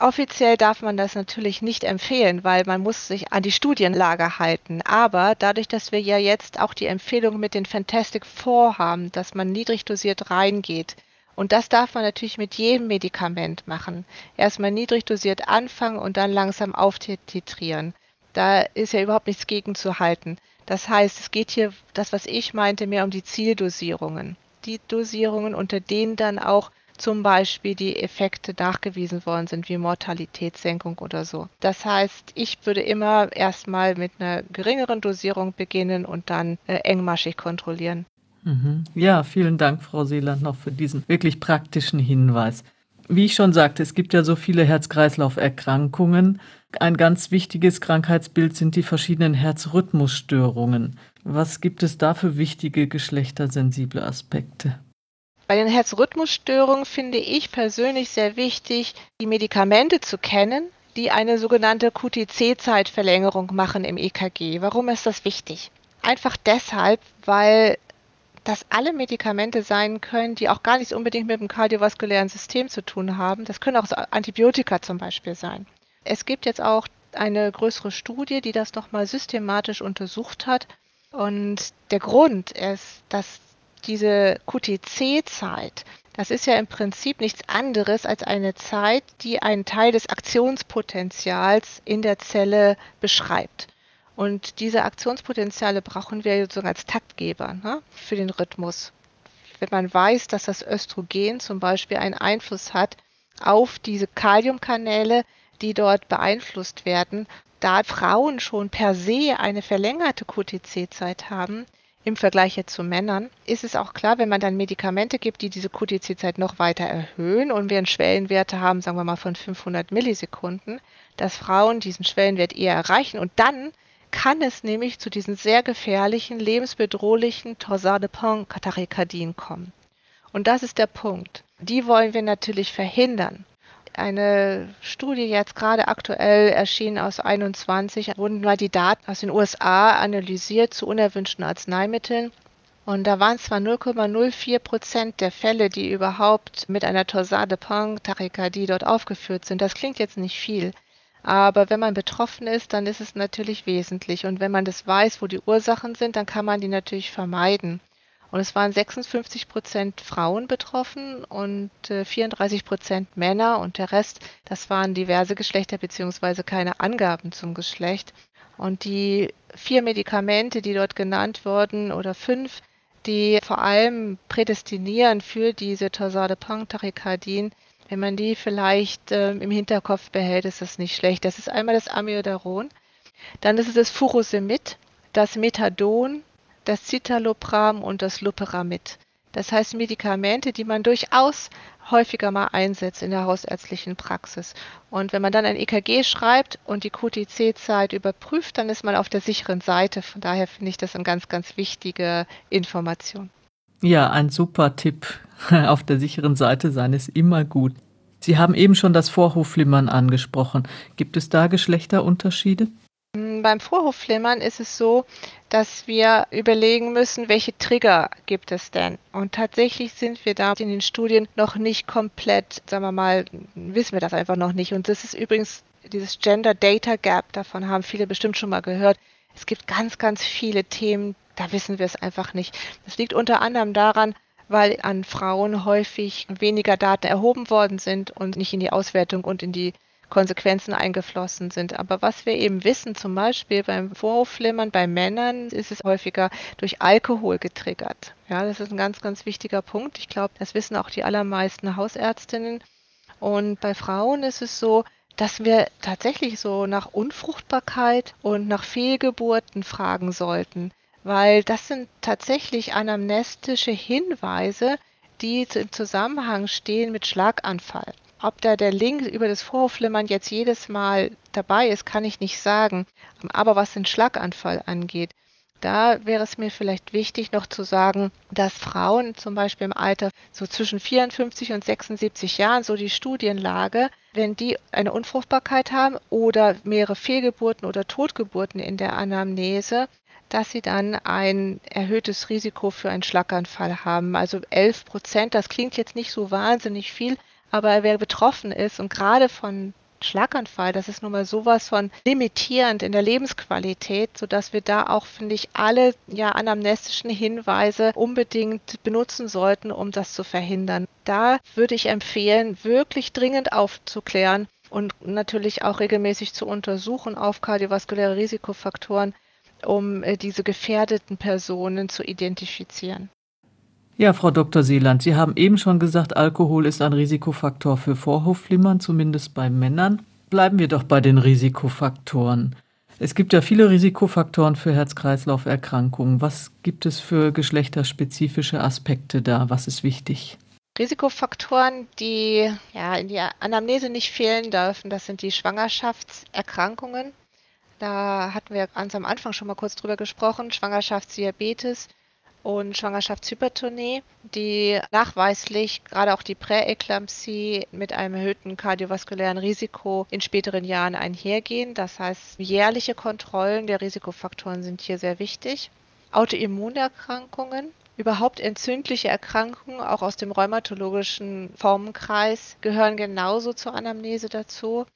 Offiziell darf man das natürlich nicht empfehlen, weil man muss sich an die Studienlage halten. Aber dadurch, dass wir ja jetzt auch die Empfehlung mit den Fantastic Four haben, dass man niedrig dosiert reingeht, und das darf man natürlich mit jedem Medikament machen. Erstmal niedrig dosiert anfangen und dann langsam auftitrieren. Da ist ja überhaupt nichts gegen zu halten. Das heißt, es geht hier, das was ich meinte, mehr um die Zieldosierungen. Die Dosierungen, unter denen dann auch zum Beispiel die Effekte nachgewiesen worden sind, wie Mortalitätssenkung oder so. Das heißt, ich würde immer erstmal mit einer geringeren Dosierung beginnen und dann äh, engmaschig kontrollieren. Mhm. Ja, vielen Dank, Frau Seeland, noch für diesen wirklich praktischen Hinweis. Wie ich schon sagte, es gibt ja so viele Herz-Kreislauf-Erkrankungen. Ein ganz wichtiges Krankheitsbild sind die verschiedenen Herzrhythmusstörungen. Was gibt es da für wichtige geschlechtersensible Aspekte? Bei den Herzrhythmusstörungen finde ich persönlich sehr wichtig, die Medikamente zu kennen, die eine sogenannte QTC-Zeitverlängerung machen im EKG. Warum ist das wichtig? Einfach deshalb, weil das alle Medikamente sein können, die auch gar nicht unbedingt mit dem kardiovaskulären System zu tun haben. Das können auch Antibiotika zum Beispiel sein. Es gibt jetzt auch eine größere Studie, die das nochmal systematisch untersucht hat. Und der Grund ist, dass diese QTC-Zeit, das ist ja im Prinzip nichts anderes als eine Zeit, die einen Teil des Aktionspotenzials in der Zelle beschreibt. Und diese Aktionspotenziale brauchen wir sozusagen als Taktgeber ne, für den Rhythmus. Wenn man weiß, dass das Östrogen zum Beispiel einen Einfluss hat auf diese Kaliumkanäle, die dort beeinflusst werden, da Frauen schon per se eine verlängerte QTC-Zeit haben, im Vergleich jetzt zu Männern, ist es auch klar, wenn man dann Medikamente gibt, die diese QTC-Zeit noch weiter erhöhen und wir einen Schwellenwerte haben, sagen wir mal von 500 Millisekunden, dass Frauen diesen Schwellenwert eher erreichen und dann kann es nämlich zu diesen sehr gefährlichen, lebensbedrohlichen Torsade de Pont Katarikardien kommen. Und das ist der Punkt. Die wollen wir natürlich verhindern eine Studie jetzt gerade aktuell erschienen aus 21, wurden mal die Daten aus den USA analysiert zu unerwünschten Arzneimitteln. Und da waren zwar 0,04 Prozent der Fälle, die überhaupt mit einer Torsade Pong Tachykardie dort aufgeführt sind. Das klingt jetzt nicht viel. Aber wenn man betroffen ist, dann ist es natürlich wesentlich. Und wenn man das weiß, wo die Ursachen sind, dann kann man die natürlich vermeiden. Und es waren 56 Prozent Frauen betroffen und 34 äh, Prozent Männer und der Rest, das waren diverse Geschlechter beziehungsweise keine Angaben zum Geschlecht. Und die vier Medikamente, die dort genannt wurden, oder fünf, die vor allem prädestinieren für diese Torsade Pantachykardien, wenn man die vielleicht äh, im Hinterkopf behält, ist das nicht schlecht. Das ist einmal das Amiodaron, dann ist es das Furosemid, das Methadon, das Citalopram und das Loperamid. Das heißt Medikamente, die man durchaus häufiger mal einsetzt in der hausärztlichen Praxis. Und wenn man dann ein EKG schreibt und die QTC-Zeit überprüft, dann ist man auf der sicheren Seite. Von daher finde ich das eine ganz, ganz wichtige Information. Ja, ein super Tipp. Auf der sicheren Seite sein ist immer gut. Sie haben eben schon das Vorhofflimmern angesprochen. Gibt es da Geschlechterunterschiede? Beim Vorhofflimmern ist es so, dass wir überlegen müssen, welche Trigger gibt es denn? Und tatsächlich sind wir da in den Studien noch nicht komplett, sagen wir mal, wissen wir das einfach noch nicht. Und das ist übrigens dieses Gender Data Gap, davon haben viele bestimmt schon mal gehört. Es gibt ganz, ganz viele Themen, da wissen wir es einfach nicht. Das liegt unter anderem daran, weil an Frauen häufig weniger Daten erhoben worden sind und nicht in die Auswertung und in die Konsequenzen eingeflossen sind. Aber was wir eben wissen, zum Beispiel beim Vorhofflimmern bei Männern, ist es häufiger durch Alkohol getriggert. Ja, das ist ein ganz, ganz wichtiger Punkt. Ich glaube, das wissen auch die allermeisten Hausärztinnen. Und bei Frauen ist es so, dass wir tatsächlich so nach Unfruchtbarkeit und nach Fehlgeburten fragen sollten, weil das sind tatsächlich anamnestische Hinweise, die im Zusammenhang stehen mit Schlaganfall. Ob da der Link über das Vorhofflimmern jetzt jedes Mal dabei ist, kann ich nicht sagen. Aber was den Schlaganfall angeht, da wäre es mir vielleicht wichtig noch zu sagen, dass Frauen zum Beispiel im Alter so zwischen 54 und 76 Jahren, so die Studienlage, wenn die eine Unfruchtbarkeit haben oder mehrere Fehlgeburten oder Totgeburten in der Anamnese, dass sie dann ein erhöhtes Risiko für einen Schlaganfall haben. Also 11 Prozent, das klingt jetzt nicht so wahnsinnig viel, aber wer betroffen ist und gerade von Schlaganfall, das ist nun mal sowas von limitierend in der Lebensqualität, sodass wir da auch, finde ich, alle ja anamnestischen Hinweise unbedingt benutzen sollten, um das zu verhindern. Da würde ich empfehlen, wirklich dringend aufzuklären und natürlich auch regelmäßig zu untersuchen auf kardiovaskuläre Risikofaktoren, um äh, diese gefährdeten Personen zu identifizieren. Ja, Frau Dr. Seeland, Sie haben eben schon gesagt, Alkohol ist ein Risikofaktor für Vorhofflimmern, zumindest bei Männern. Bleiben wir doch bei den Risikofaktoren. Es gibt ja viele Risikofaktoren für Herz-Kreislauf-Erkrankungen. Was gibt es für geschlechterspezifische Aspekte da? Was ist wichtig? Risikofaktoren, die ja in der Anamnese nicht fehlen dürfen, das sind die Schwangerschaftserkrankungen. Da hatten wir ganz am Anfang schon mal kurz drüber gesprochen. Schwangerschaftsdiabetes, und Schwangerschaftshypertonie, die nachweislich gerade auch die Präeklampsie mit einem erhöhten kardiovaskulären Risiko in späteren Jahren einhergehen. Das heißt, jährliche Kontrollen der Risikofaktoren sind hier sehr wichtig. Autoimmunerkrankungen, überhaupt entzündliche Erkrankungen, auch aus dem rheumatologischen Formenkreis, gehören genauso zur Anamnese dazu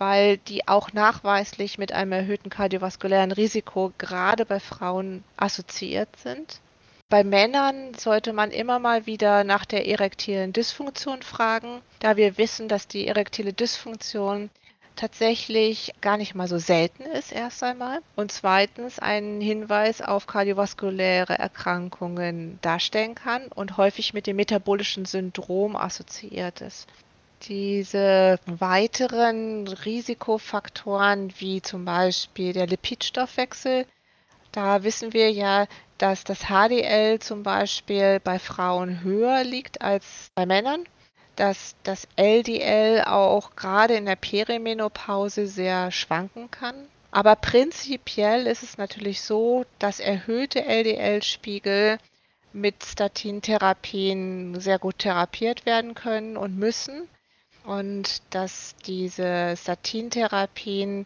weil die auch nachweislich mit einem erhöhten kardiovaskulären Risiko gerade bei Frauen assoziiert sind. Bei Männern sollte man immer mal wieder nach der erektilen Dysfunktion fragen, da wir wissen, dass die erektile Dysfunktion tatsächlich gar nicht mal so selten ist, erst einmal. Und zweitens einen Hinweis auf kardiovaskuläre Erkrankungen darstellen kann und häufig mit dem metabolischen Syndrom assoziiert ist. Diese weiteren Risikofaktoren wie zum Beispiel der Lipidstoffwechsel, da wissen wir ja, dass das HDL zum Beispiel bei Frauen höher liegt als bei Männern, dass das LDL auch gerade in der Perimenopause sehr schwanken kann. Aber prinzipiell ist es natürlich so, dass erhöhte LDL-Spiegel mit Statintherapien sehr gut therapiert werden können und müssen und dass diese Statintherapien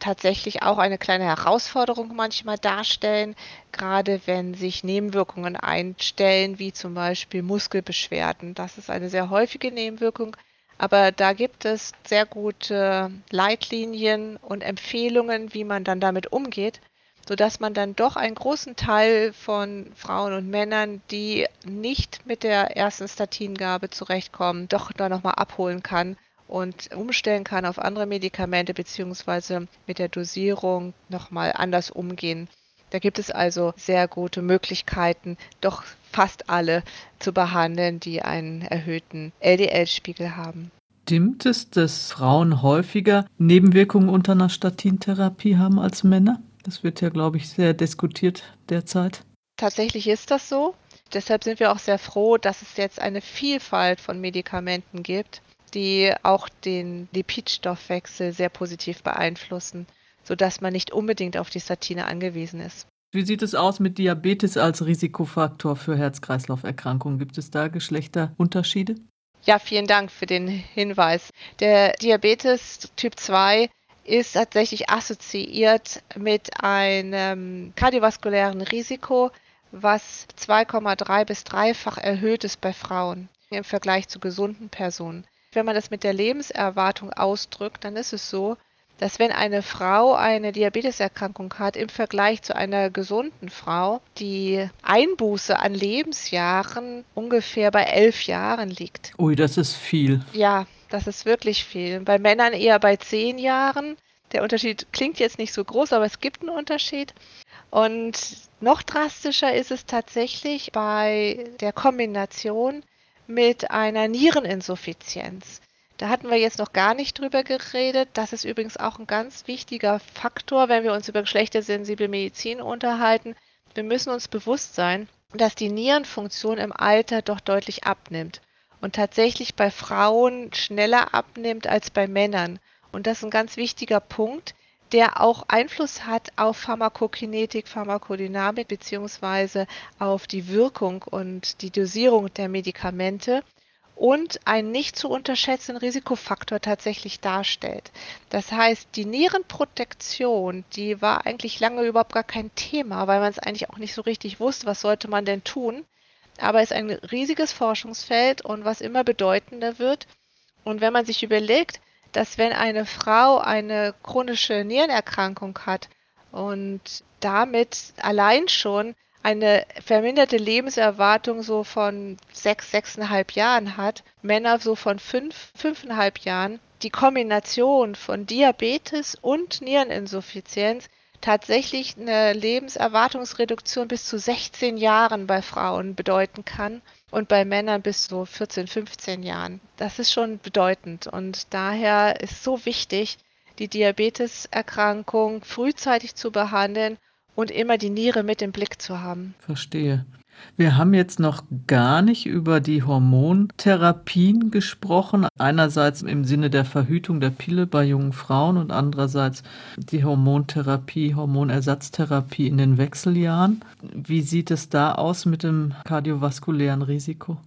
tatsächlich auch eine kleine Herausforderung manchmal darstellen, gerade wenn sich Nebenwirkungen einstellen, wie zum Beispiel Muskelbeschwerden. Das ist eine sehr häufige Nebenwirkung, aber da gibt es sehr gute Leitlinien und Empfehlungen, wie man dann damit umgeht, sodass man dann doch einen großen Teil von Frauen und Männern, die nicht mit der ersten Statingabe zurechtkommen, doch da nochmal abholen kann und umstellen kann auf andere Medikamente beziehungsweise mit der Dosierung nochmal anders umgehen. Da gibt es also sehr gute Möglichkeiten, doch fast alle zu behandeln, die einen erhöhten LDL-Spiegel haben. Stimmt es, dass Frauen häufiger Nebenwirkungen unter einer Statintherapie haben als Männer? Das wird ja, glaube ich, sehr diskutiert derzeit. Tatsächlich ist das so. Deshalb sind wir auch sehr froh, dass es jetzt eine Vielfalt von Medikamenten gibt, die auch den Lipidstoffwechsel sehr positiv beeinflussen, sodass man nicht unbedingt auf die Statine angewiesen ist. Wie sieht es aus mit Diabetes als Risikofaktor für Herz-Kreislauf-Erkrankungen? Gibt es da Geschlechterunterschiede? Ja, vielen Dank für den Hinweis. Der Diabetes Typ 2 ist tatsächlich assoziiert mit einem kardiovaskulären Risiko, was 2,3 bis dreifach erhöht ist bei Frauen im Vergleich zu gesunden Personen. Wenn man das mit der Lebenserwartung ausdrückt, dann ist es so, dass wenn eine Frau eine Diabeteserkrankung hat im Vergleich zu einer gesunden Frau, die Einbuße an Lebensjahren ungefähr bei elf Jahren liegt. Ui, das ist viel. Ja, das ist wirklich viel. Bei Männern eher bei zehn Jahren. Der Unterschied klingt jetzt nicht so groß, aber es gibt einen Unterschied. Und noch drastischer ist es tatsächlich bei der Kombination mit einer Niereninsuffizienz. Da hatten wir jetzt noch gar nicht drüber geredet. Das ist übrigens auch ein ganz wichtiger Faktor, wenn wir uns über geschlechtersensible Medizin unterhalten. Wir müssen uns bewusst sein, dass die Nierenfunktion im Alter doch deutlich abnimmt und tatsächlich bei Frauen schneller abnimmt als bei Männern. Und das ist ein ganz wichtiger Punkt, der auch Einfluss hat auf Pharmakokinetik, Pharmakodynamik beziehungsweise auf die Wirkung und die Dosierung der Medikamente und einen nicht zu unterschätzenden Risikofaktor tatsächlich darstellt. Das heißt, die Nierenprotektion, die war eigentlich lange überhaupt gar kein Thema, weil man es eigentlich auch nicht so richtig wusste, was sollte man denn tun aber ist ein riesiges Forschungsfeld und was immer bedeutender wird. Und wenn man sich überlegt, dass wenn eine Frau eine chronische Nierenerkrankung hat und damit allein schon eine verminderte Lebenserwartung so von sechs, sechseinhalb Jahren hat, Männer so von fünf, fünfeinhalb Jahren, die Kombination von Diabetes und Niereninsuffizienz tatsächlich eine Lebenserwartungsreduktion bis zu 16 Jahren bei Frauen bedeuten kann und bei Männern bis zu 14, 15 Jahren. Das ist schon bedeutend und daher ist so wichtig, die Diabeteserkrankung frühzeitig zu behandeln und immer die Niere mit im Blick zu haben. Verstehe. Wir haben jetzt noch gar nicht über die Hormontherapien gesprochen. Einerseits im Sinne der Verhütung der Pille bei jungen Frauen und andererseits die Hormontherapie, Hormonersatztherapie in den Wechseljahren. Wie sieht es da aus mit dem kardiovaskulären Risiko?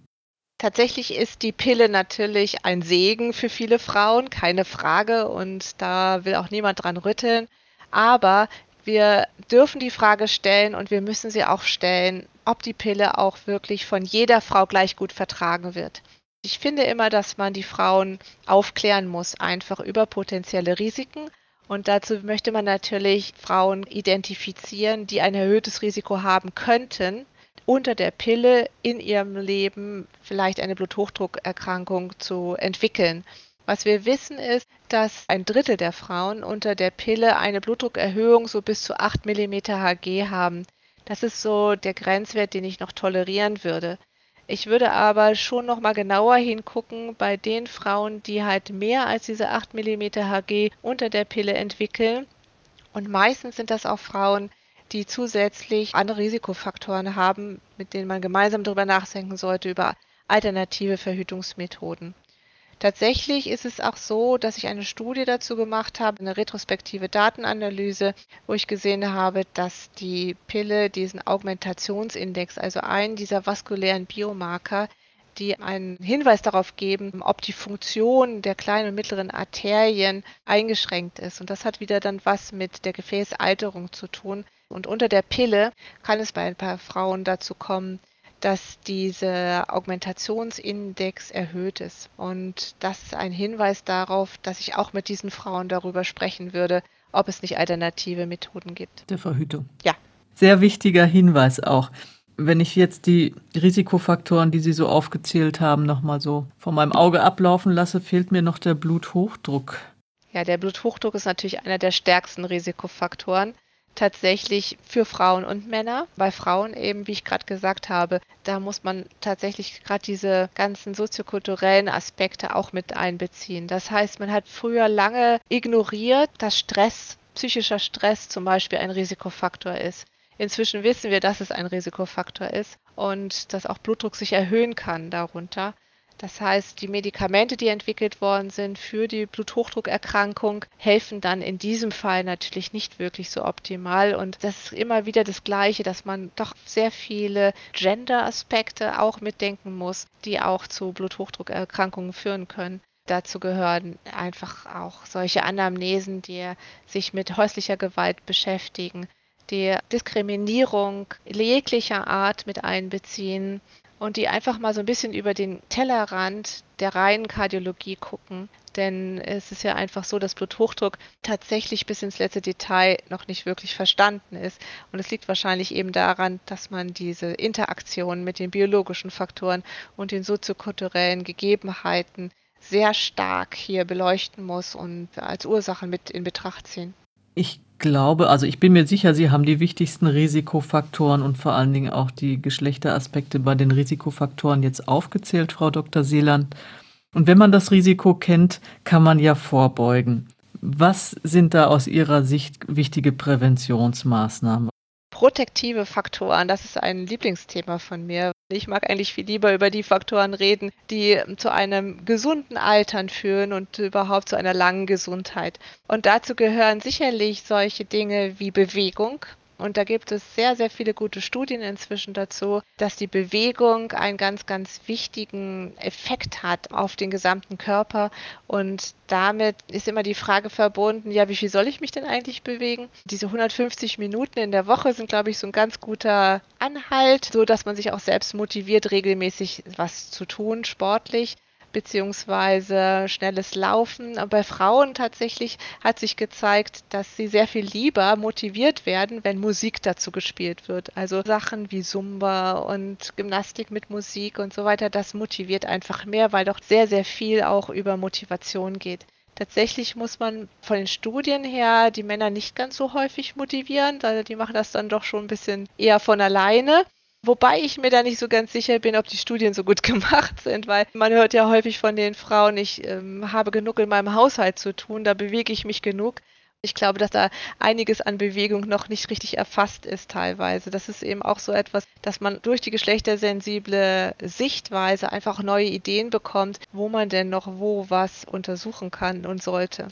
Tatsächlich ist die Pille natürlich ein Segen für viele Frauen, keine Frage, und da will auch niemand dran rütteln. Aber wir dürfen die Frage stellen und wir müssen sie auch stellen, ob die Pille auch wirklich von jeder Frau gleich gut vertragen wird. Ich finde immer, dass man die Frauen aufklären muss, einfach über potenzielle Risiken. Und dazu möchte man natürlich Frauen identifizieren, die ein erhöhtes Risiko haben könnten, unter der Pille in ihrem Leben vielleicht eine Bluthochdruckerkrankung zu entwickeln. Was wir wissen ist, dass ein Drittel der Frauen unter der Pille eine Blutdruckerhöhung so bis zu 8 mm Hg haben. Das ist so der Grenzwert, den ich noch tolerieren würde. Ich würde aber schon noch mal genauer hingucken bei den Frauen, die halt mehr als diese 8 mm Hg unter der Pille entwickeln. Und meistens sind das auch Frauen, die zusätzlich andere Risikofaktoren haben, mit denen man gemeinsam darüber nachdenken sollte, über alternative Verhütungsmethoden. Tatsächlich ist es auch so, dass ich eine Studie dazu gemacht habe, eine retrospektive Datenanalyse, wo ich gesehen habe, dass die Pille diesen Augmentationsindex, also einen dieser vaskulären Biomarker, die einen Hinweis darauf geben, ob die Funktion der kleinen und mittleren Arterien eingeschränkt ist. Und das hat wieder dann was mit der Gefäßalterung zu tun. Und unter der Pille kann es bei ein paar Frauen dazu kommen, dass dieser Augmentationsindex erhöht ist. Und das ist ein Hinweis darauf, dass ich auch mit diesen Frauen darüber sprechen würde, ob es nicht alternative Methoden gibt. Der Verhütung. Ja. Sehr wichtiger Hinweis auch. Wenn ich jetzt die Risikofaktoren, die Sie so aufgezählt haben, nochmal so von meinem Auge ablaufen lasse, fehlt mir noch der Bluthochdruck. Ja, der Bluthochdruck ist natürlich einer der stärksten Risikofaktoren tatsächlich für Frauen und Männer. Bei Frauen eben, wie ich gerade gesagt habe, da muss man tatsächlich gerade diese ganzen soziokulturellen Aspekte auch mit einbeziehen. Das heißt, man hat früher lange ignoriert, dass Stress, psychischer Stress zum Beispiel ein Risikofaktor ist. Inzwischen wissen wir, dass es ein Risikofaktor ist und dass auch Blutdruck sich erhöhen kann darunter. Das heißt, die Medikamente, die entwickelt worden sind für die Bluthochdruckerkrankung, helfen dann in diesem Fall natürlich nicht wirklich so optimal. Und das ist immer wieder das Gleiche, dass man doch sehr viele Gender-Aspekte auch mitdenken muss, die auch zu Bluthochdruckerkrankungen führen können. Dazu gehören einfach auch solche Anamnesen, die sich mit häuslicher Gewalt beschäftigen, die Diskriminierung jeglicher Art mit einbeziehen und die einfach mal so ein bisschen über den Tellerrand der reinen Kardiologie gucken. Denn es ist ja einfach so, dass Bluthochdruck tatsächlich bis ins letzte Detail noch nicht wirklich verstanden ist. Und es liegt wahrscheinlich eben daran, dass man diese Interaktion mit den biologischen Faktoren und den soziokulturellen Gegebenheiten sehr stark hier beleuchten muss und als Ursache mit in Betracht ziehen. Ich glaube, also ich bin mir sicher, Sie haben die wichtigsten Risikofaktoren und vor allen Dingen auch die Geschlechteraspekte bei den Risikofaktoren jetzt aufgezählt, Frau Dr. Seeland. Und wenn man das Risiko kennt, kann man ja vorbeugen. Was sind da aus Ihrer Sicht wichtige Präventionsmaßnahmen? Protektive Faktoren, das ist ein Lieblingsthema von mir. Ich mag eigentlich viel lieber über die Faktoren reden, die zu einem gesunden Altern führen und überhaupt zu einer langen Gesundheit. Und dazu gehören sicherlich solche Dinge wie Bewegung, und da gibt es sehr, sehr viele gute Studien inzwischen dazu, dass die Bewegung einen ganz, ganz wichtigen Effekt hat auf den gesamten Körper. Und damit ist immer die Frage verbunden, ja, wie viel soll ich mich denn eigentlich bewegen? Diese 150 Minuten in der Woche sind, glaube ich, so ein ganz guter Anhalt, so dass man sich auch selbst motiviert, regelmäßig was zu tun, sportlich beziehungsweise schnelles Laufen. Bei Frauen tatsächlich hat sich gezeigt, dass sie sehr viel lieber motiviert werden, wenn Musik dazu gespielt wird. Also Sachen wie Zumba und Gymnastik mit Musik und so weiter, das motiviert einfach mehr, weil doch sehr, sehr viel auch über Motivation geht. Tatsächlich muss man von den Studien her die Männer nicht ganz so häufig motivieren, also die machen das dann doch schon ein bisschen eher von alleine. Wobei ich mir da nicht so ganz sicher bin, ob die Studien so gut gemacht sind, weil man hört ja häufig von den Frauen, ich ähm, habe genug in meinem Haushalt zu tun, da bewege ich mich genug. Ich glaube, dass da einiges an Bewegung noch nicht richtig erfasst ist teilweise. Das ist eben auch so etwas, dass man durch die geschlechtersensible Sichtweise einfach neue Ideen bekommt, wo man denn noch wo was untersuchen kann und sollte.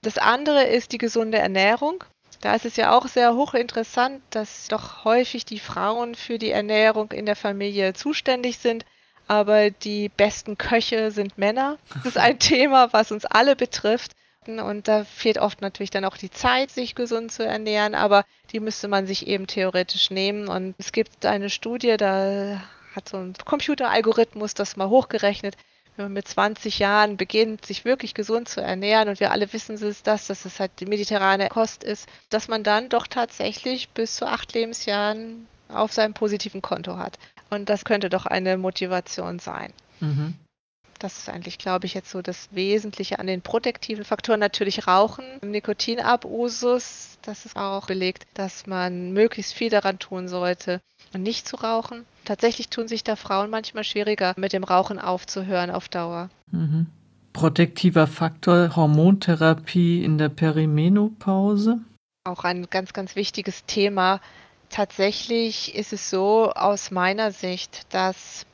Das andere ist die gesunde Ernährung. Da ist es ja auch sehr hochinteressant, dass doch häufig die Frauen für die Ernährung in der Familie zuständig sind, aber die besten Köche sind Männer. Das ist ein Thema, was uns alle betrifft. Und da fehlt oft natürlich dann auch die Zeit, sich gesund zu ernähren, aber die müsste man sich eben theoretisch nehmen. Und es gibt eine Studie, da hat so ein Computeralgorithmus das mal hochgerechnet, wenn man mit 20 Jahren beginnt, sich wirklich gesund zu ernähren und wir alle wissen es das, dass es halt die mediterrane Kost ist, dass man dann doch tatsächlich bis zu acht Lebensjahren auf seinem positiven Konto hat. Und das könnte doch eine Motivation sein. Mhm. Das ist eigentlich, glaube ich, jetzt so das Wesentliche an den protektiven Faktoren. Natürlich Rauchen, Nikotinabusus, das ist auch belegt, dass man möglichst viel daran tun sollte, nicht zu rauchen. Tatsächlich tun sich da Frauen manchmal schwieriger, mit dem Rauchen aufzuhören auf Dauer. Mhm. Protektiver Faktor Hormontherapie in der Perimenopause? auch ein ganz, ganz wichtiges Thema. Tatsächlich ist es so aus meiner Sicht, dass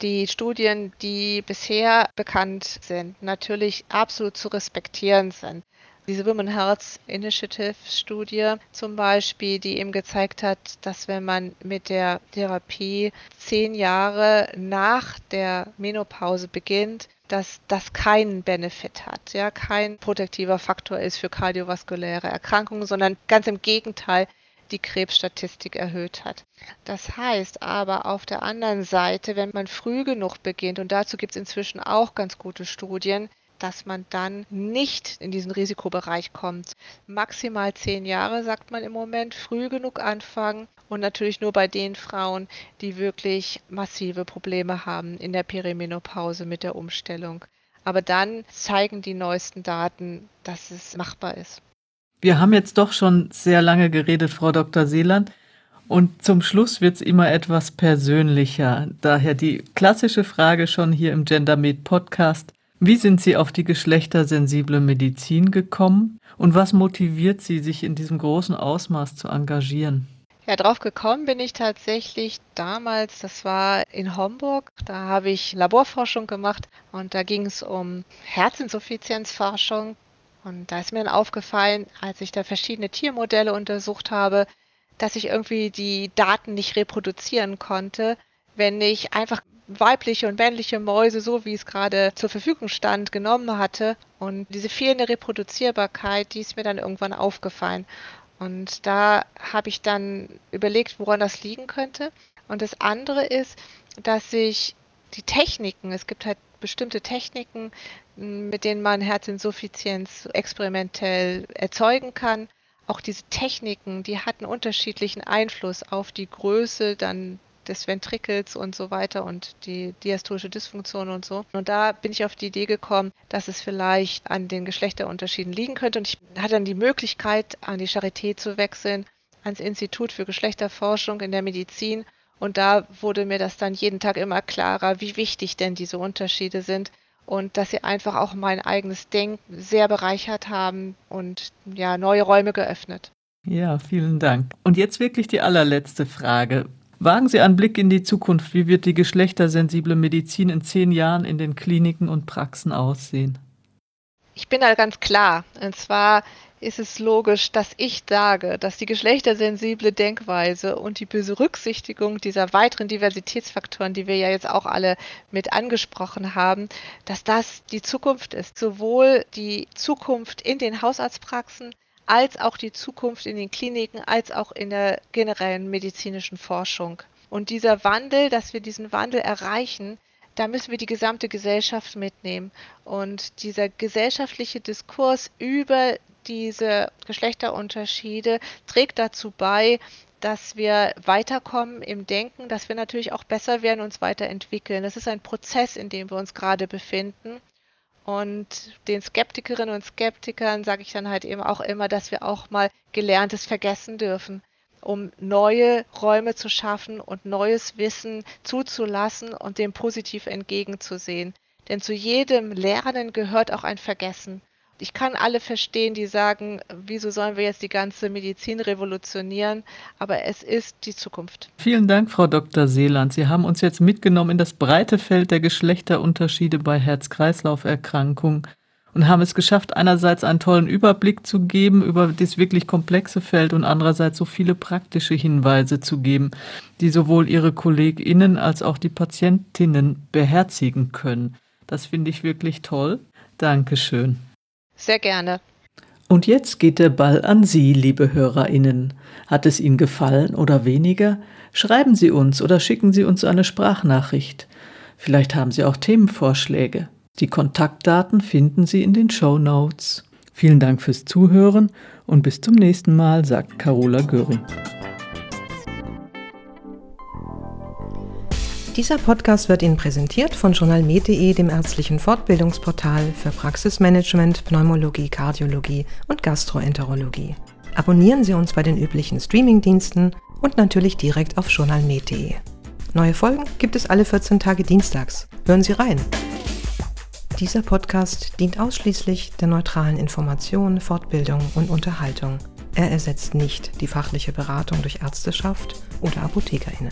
die Studien, die bisher bekannt sind, natürlich absolut zu respektieren sind. Diese Women Health Initiative Studie zum Beispiel, die eben gezeigt hat, dass wenn man mit der Therapie zehn Jahre nach der Menopause beginnt, dass das keinen Benefit hat, ja, kein protektiver Faktor ist für kardiovaskuläre Erkrankungen, sondern ganz im Gegenteil die Krebsstatistik erhöht hat. Das heißt aber auf der anderen Seite, wenn man früh genug beginnt, und dazu gibt es inzwischen auch ganz gute Studien, dass man dann nicht in diesen Risikobereich kommt. Maximal zehn Jahre, sagt man im Moment, früh genug anfangen und natürlich nur bei den Frauen, die wirklich massive Probleme haben in der Perimenopause mit der Umstellung. Aber dann zeigen die neuesten Daten, dass es machbar ist. Wir haben jetzt doch schon sehr lange geredet, Frau Dr. Seeland. Und zum Schluss wird es immer etwas persönlicher. Daher die klassische Frage schon hier im GenderMed Podcast. Wie sind Sie auf die geschlechtersensible Medizin gekommen und was motiviert Sie, sich in diesem großen Ausmaß zu engagieren? Ja, drauf gekommen bin ich tatsächlich damals, das war in Homburg, da habe ich Laborforschung gemacht und da ging es um Herzinsuffizienzforschung. Und da ist mir dann aufgefallen, als ich da verschiedene Tiermodelle untersucht habe, dass ich irgendwie die Daten nicht reproduzieren konnte, wenn ich einfach weibliche und männliche Mäuse, so wie es gerade zur Verfügung stand, genommen hatte. Und diese fehlende Reproduzierbarkeit, die ist mir dann irgendwann aufgefallen. Und da habe ich dann überlegt, woran das liegen könnte. Und das andere ist, dass sich die Techniken, es gibt halt bestimmte Techniken, mit denen man Herzinsuffizienz experimentell erzeugen kann. Auch diese Techniken, die hatten unterschiedlichen Einfluss auf die Größe dann des Ventrikels und so weiter und die diastolische Dysfunktion und so. Und da bin ich auf die Idee gekommen, dass es vielleicht an den Geschlechterunterschieden liegen könnte. Und ich hatte dann die Möglichkeit, an die Charité zu wechseln, ans Institut für Geschlechterforschung in der Medizin. Und da wurde mir das dann jeden Tag immer klarer, wie wichtig denn diese Unterschiede sind und dass sie einfach auch mein eigenes Denken sehr bereichert haben und ja, neue Räume geöffnet. Ja, vielen Dank. Und jetzt wirklich die allerletzte Frage. Wagen Sie einen Blick in die Zukunft. Wie wird die geschlechtersensible Medizin in zehn Jahren in den Kliniken und Praxen aussehen? Ich bin da ganz klar. Und zwar ist es logisch, dass ich sage, dass die geschlechtersensible Denkweise und die Berücksichtigung dieser weiteren Diversitätsfaktoren, die wir ja jetzt auch alle mit angesprochen haben, dass das die Zukunft ist. Sowohl die Zukunft in den Hausarztpraxen als auch die Zukunft in den Kliniken, als auch in der generellen medizinischen Forschung. Und dieser Wandel, dass wir diesen Wandel erreichen, da müssen wir die gesamte Gesellschaft mitnehmen. Und dieser gesellschaftliche Diskurs über diese Geschlechterunterschiede trägt dazu bei, dass wir weiterkommen im Denken, dass wir natürlich auch besser werden, uns weiterentwickeln. Das ist ein Prozess, in dem wir uns gerade befinden. Und den Skeptikerinnen und Skeptikern sage ich dann halt eben auch immer, dass wir auch mal Gelerntes vergessen dürfen, um neue Räume zu schaffen und neues Wissen zuzulassen und dem positiv entgegenzusehen. Denn zu jedem Lernen gehört auch ein Vergessen. Ich kann alle verstehen, die sagen, wieso sollen wir jetzt die ganze Medizin revolutionieren, aber es ist die Zukunft. Vielen Dank, Frau Dr. Seeland. Sie haben uns jetzt mitgenommen in das breite Feld der Geschlechterunterschiede bei Herz-Kreislauf-Erkrankungen und haben es geschafft, einerseits einen tollen Überblick zu geben über das wirklich komplexe Feld und andererseits so viele praktische Hinweise zu geben, die sowohl Ihre KollegInnen als auch die Patientinnen beherzigen können. Das finde ich wirklich toll. Dankeschön. Sehr gerne. Und jetzt geht der Ball an Sie, liebe Hörerinnen. Hat es Ihnen gefallen oder weniger? Schreiben Sie uns oder schicken Sie uns eine Sprachnachricht. Vielleicht haben Sie auch Themenvorschläge. Die Kontaktdaten finden Sie in den Show Notes. Vielen Dank fürs Zuhören und bis zum nächsten Mal, sagt Carola Göring. Dieser Podcast wird Ihnen präsentiert von journalmed.de, dem ärztlichen Fortbildungsportal für Praxismanagement, Pneumologie, Kardiologie und Gastroenterologie. Abonnieren Sie uns bei den üblichen Streamingdiensten und natürlich direkt auf journalmed.de. Neue Folgen gibt es alle 14 Tage dienstags. Hören Sie rein. Dieser Podcast dient ausschließlich der neutralen Information, Fortbildung und Unterhaltung Er ersetzt nicht die fachliche Beratung durch Ärzteschaft oder Apothekerinnen.